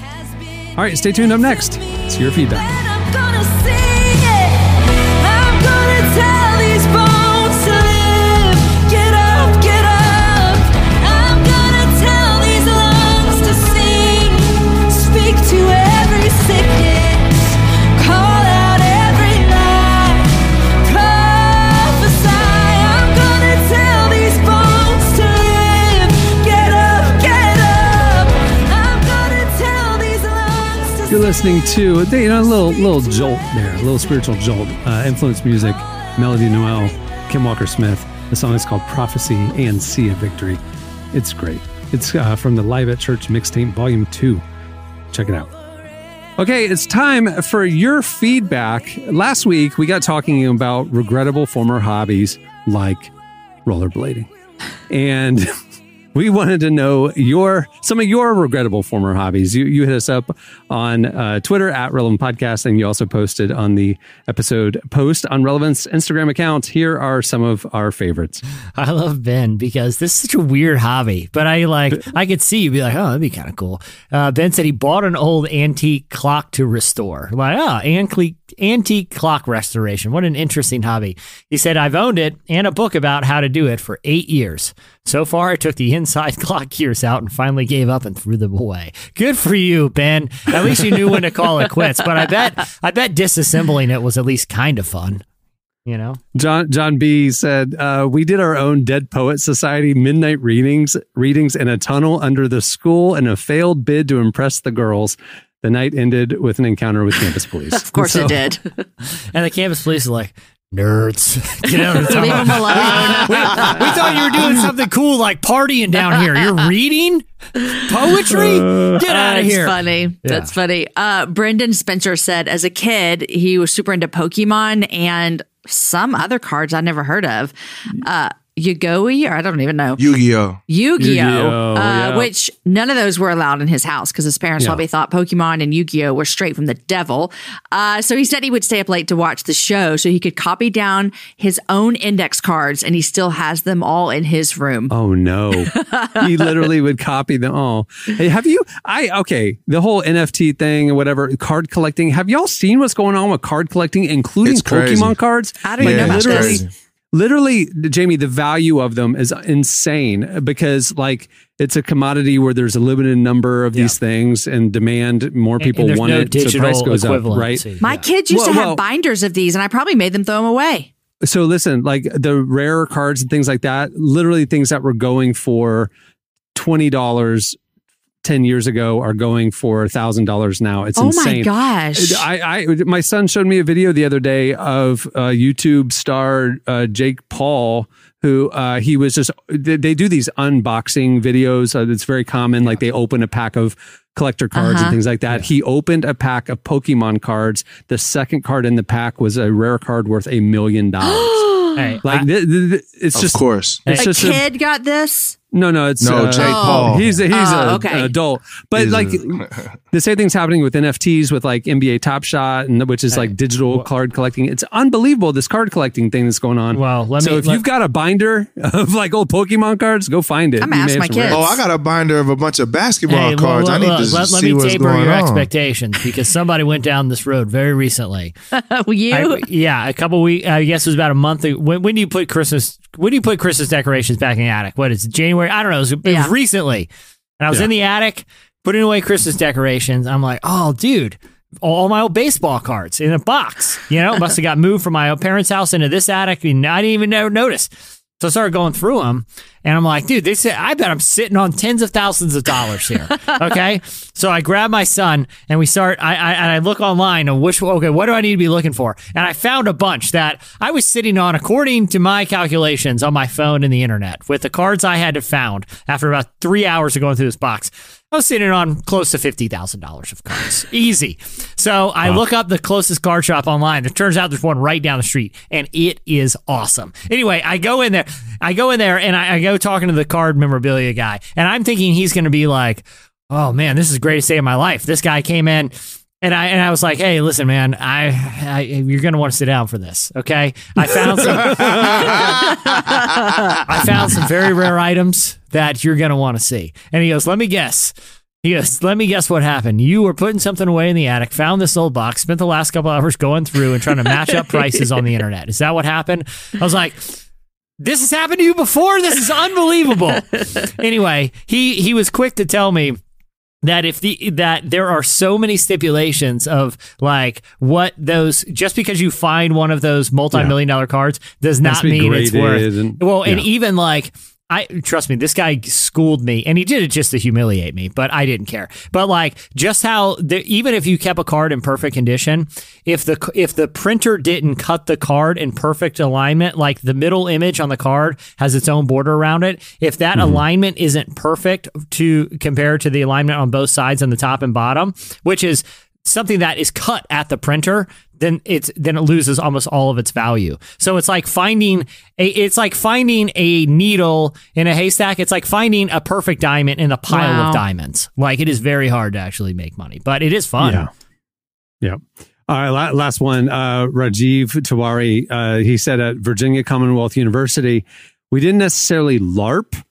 All right, stay tuned up next. It's your feedback. You're listening to you know a little little jolt there, a little spiritual jolt. Uh, influence music, Melody Noel, Kim Walker Smith. The song is called Prophecy and See a Victory. It's great. It's uh, from the Live at Church Mixtape Volume 2. Check it out. Okay, it's time for your feedback. Last week, we got talking about regrettable former hobbies like rollerblading. And (laughs) we wanted to know your some of your regrettable former hobbies. You, you hit us up on uh, Twitter at Relevant Podcast, and you also posted on the episode post on Relevant's Instagram account. Here are some of our favorites. I love Ben because this is such a weird hobby, but I like I could see you be like, oh, that'd be kind of cool. Uh, ben said he bought an old antique clock to restore. Like, oh, antique antique clock restoration. What an interesting hobby. He said I've owned it and a book about how to do it for eight years. So far, I took the inside (laughs) clock gears out and finally gave up and threw them away. Good for you, Ben. At least you knew when to call it quits. But I bet I bet disassembling it was at least kind of fun. You know. John John B said uh, we did our own Dead Poet Society midnight readings readings in a tunnel under the school in a failed bid to impress the girls. The night ended with an encounter with campus police. (laughs) Of course So- it did. (laughs) And the campus police are like, nerds. Get out of the Leave them alone. we, we thought you were doing something cool like partying down here. You're reading poetry? Get out of That's here. funny. That's funny. Uh, Brendan Spencer said as a kid, he was super into Pokemon and some other cards I never heard of. Uh, Yugoi, or I don't even know. Yu-Gi-Oh. Yu-Gi-Oh, Yu-Gi-Oh, uh, yeah. which none of those were allowed in his house because his parents Yeah. probably thought Pokemon and Yu-Gi-Oh were straight from the devil. Uh, so he said he would stay up late to watch the show so he could copy down his own index cards, and he still has them all in his room. Oh no. (laughs) he literally would copy them all. Hey, have you I okay, the whole NFT thing and whatever, card collecting. Have y'all seen what's going on with card collecting, including It's crazy. Pokemon cards? I don't even know Yeah, about it's literally Jamie, the value of them is insane because like it's a commodity where there's a limited number of these things and demand more And- people and there's want no it. So the price goes up, right? My Yeah. kids used to have well- binders of these, and I probably made them throw them away. so listen, like the rare cards and things like that, literally things that were going for twenty dollars ten years ago are going for thousand dollars now. It's oh insane. Oh my gosh! I, I, my son showed me a video the other day of uh, YouTube star uh, Jake Paul, who uh, he was just. They, they do these unboxing videos. Uh, it's very common. Like they open a pack of collector cards Uh-huh. and things like that. He opened a pack of Pokemon cards. The second card in the pack was a rare card worth a million dollars. (gasps) Hey, Like I- th- th- th- it's Of just of course. It's a just kid got this. No, no, it's No, uh, Jake Oh. Paul. He's a, he's Oh, a, okay. an adult, but He's like a- (laughs) the same thing's happening with NFTs with like NBA Top Shot and which is like digital card collecting. It's unbelievable this card collecting thing that's going on. Well, let so me- if let- you've got a binder of like old Pokemon cards, go find it. I'm You gonna ask my some kids. Oh, I got a binder of a bunch of basketball Hey, cards. well, I need look, to let, see let me what's taper going your on. expectations because somebody went down this road very recently. (laughs) you? I- yeah, a couple weeks. I guess it was about a month. ago. When, when do you put Christmas? When do you put Christmas decorations back in the attic? What is it, January? I don't know. It was, it was Yeah. recently, and I was in the attic putting away Christmas decorations. I'm like, oh, dude. All my old baseball cards in a box, you know, must have got moved from my parents' house into this attic, and I didn't even notice. So I started going through them, and I'm like, dude, they said, I bet I'm sitting on tens of thousands of dollars here. (laughs) Okay, so I grab my son, and we start. I, I and I look online and which okay, what do I need to be looking for? And I found a bunch that I was sitting on, according to my calculations on my phone and the internet, with the cards I had to found after about three hours of going through this box. I was sitting on close to fifty thousand dollars of cards, (sighs) easy. So I look up the closest card shop online. It turns out there's one right down the street, and it is awesome. Anyway, I go in there, I go in there, and I, I go talking to the card memorabilia guy, and I'm thinking he's going to be like, "Oh man, this is the greatest day of my life." This guy came in. And I and I was like, hey, listen, man, I, I you're gonna want to sit down for this, okay? I found some (laughs) I found some very rare items that you're gonna want to see. And he goes, let me guess. He goes, let me guess what happened. You were putting something away in the attic, found this old box, spent the last couple hours going through and trying to match up prices on the internet. Is that what happened? I was like, this has happened to you before. This is unbelievable. (laughs) anyway, he he was quick to tell me that if the that there are so many stipulations of like what those just because you find one of those multi-million dollar cards does not mean it's worth and- well and even like I trust me, this guy schooled me, and he did it just to humiliate me, but I didn't care. But like, just how the, even if you kept a card in perfect condition, if the if the printer didn't cut the card in perfect alignment, like the middle image on the card has its own border around it, if that mm-hmm. alignment isn't perfect to compare to the alignment on both sides on the top and bottom, which is something that is cut at the printer, then it's then it loses almost all of its value. So it's like finding a it's like finding a needle in a haystack. It's like finding a perfect diamond in a pile Wow. of diamonds. Like it is very hard to actually make money, but it is fun. Yeah. Yeah. All right, last one. Uh, Rajiv Tiwari, uh, he said at Virginia Commonwealth University, we didn't necessarily LARP,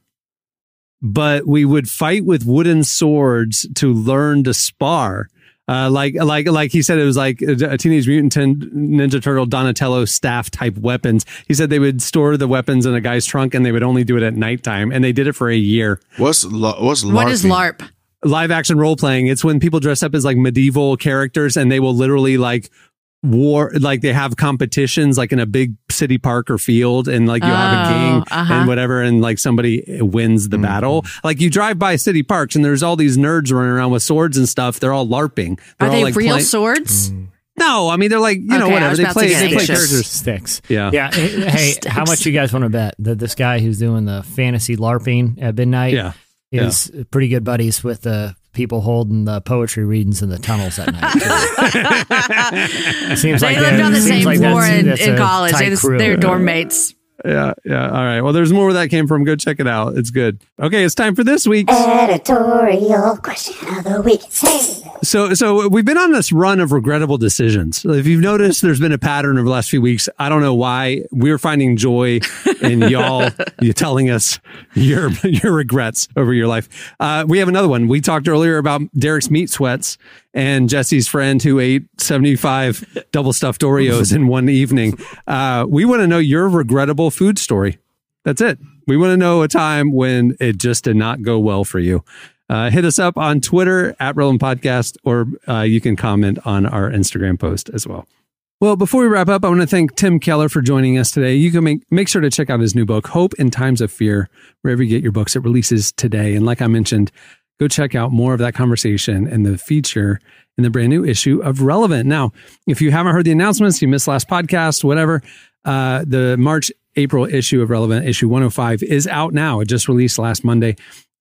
but we would fight with wooden swords to learn to spar. Uh, like, like, like he said, it was like a, a Teenage Mutant Tin- Ninja Turtle Donatello staff type weapons. He said they would store the weapons in a guy's trunk and they would only do it at nighttime, and they did it for a year What's la- what's What is LARPing? LARP? live action role playing. It's when people dress up as like medieval characters and they will literally like war like they have competitions like in a big city park or field and like you have a Oh, king uh-huh. and whatever and like somebody wins the mm-hmm. battle. Like you drive by city parks and there's all these nerds running around with swords and stuff. They're all larping. They're Are all they like real play- swords? Mm. no i mean they're like you know Okay, I whatever. they play get they play anxious. characters. Sticks. yeah. Yeah. Eh, eh, hey, (laughs) how much you guys want to bet? That this guy who's doing the fantasy LARPing at midnight yeah. is pretty good buddies with the people holding the poetry readings in the tunnels at night. (laughs) Seems They like lived on the same floor that's- in, in college. They, crew. they're dorm mates. Yeah yeah all right well there's more where that came from go check it out it's good okay it's time for this week's Editorial question of the week. Hey. So, so we've been on this run of regrettable decisions. If you've noticed, there's been a pattern over the last few weeks. I don't know why. We're finding joy in (laughs) y'all you telling us your your regrets over your life. Uh, we have another one. We talked earlier about Derek's meat sweats and Jesse's friend who ate 75 double stuffed Oreos in one evening. Uh, we want to know your regrettable food story. That's it. We want to know a time when it just did not go well for you. Uh, hit us up on Twitter at Relevant Podcast, or uh, you can comment on our Instagram post as well. Well, before we wrap up, I want to thank Tim Keller for joining us today. You can make, make sure to check out his new book, Hope in Times of Fear, wherever you get your books. It releases today. And like I mentioned, go check out more of that conversation and the feature in the brand new issue of Relevant. Now, if you haven't heard the announcements, you missed last podcast, whatever, uh, the March April issue of Relevant, issue 105, is out now. It just released last Monday.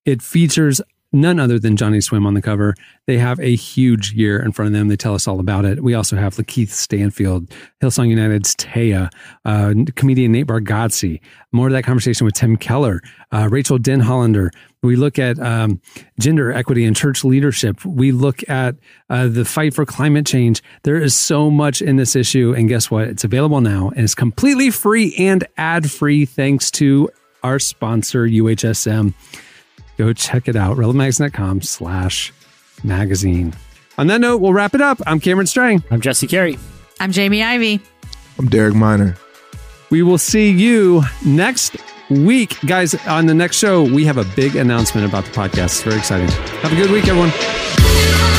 It features none other than Johnny Swim on the cover. They have a huge year in front of them. They tell us all about it. We also have Lakeith Stanfield, Hillsong United's Taya, uh, comedian Nate Bargatze. More of that conversation with Tim Keller, uh, Rachael Denhollander. We look at um, gender equity and church leadership. We look at uh, the fight for climate change. There is so much in this issue. And guess what? It's available now and it's completely free and ad free thanks to our sponsor, UHSM go check it out. Relevantmagazine.com slash magazine. On that note we'll wrap it up. I'm cameron strang. I'm Jesse Carey. I'm Jamie Ivey. I'm Derek Minor. we will see you next week. Guys on the next show we have a big announcement about the podcast. It's very exciting. Have a good week everyone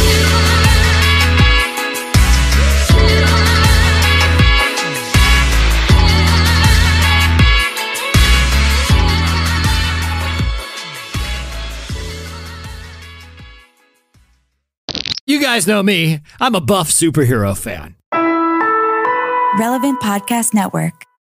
You guys know me. I'm a buff superhero fan. Relevant Podcast Network.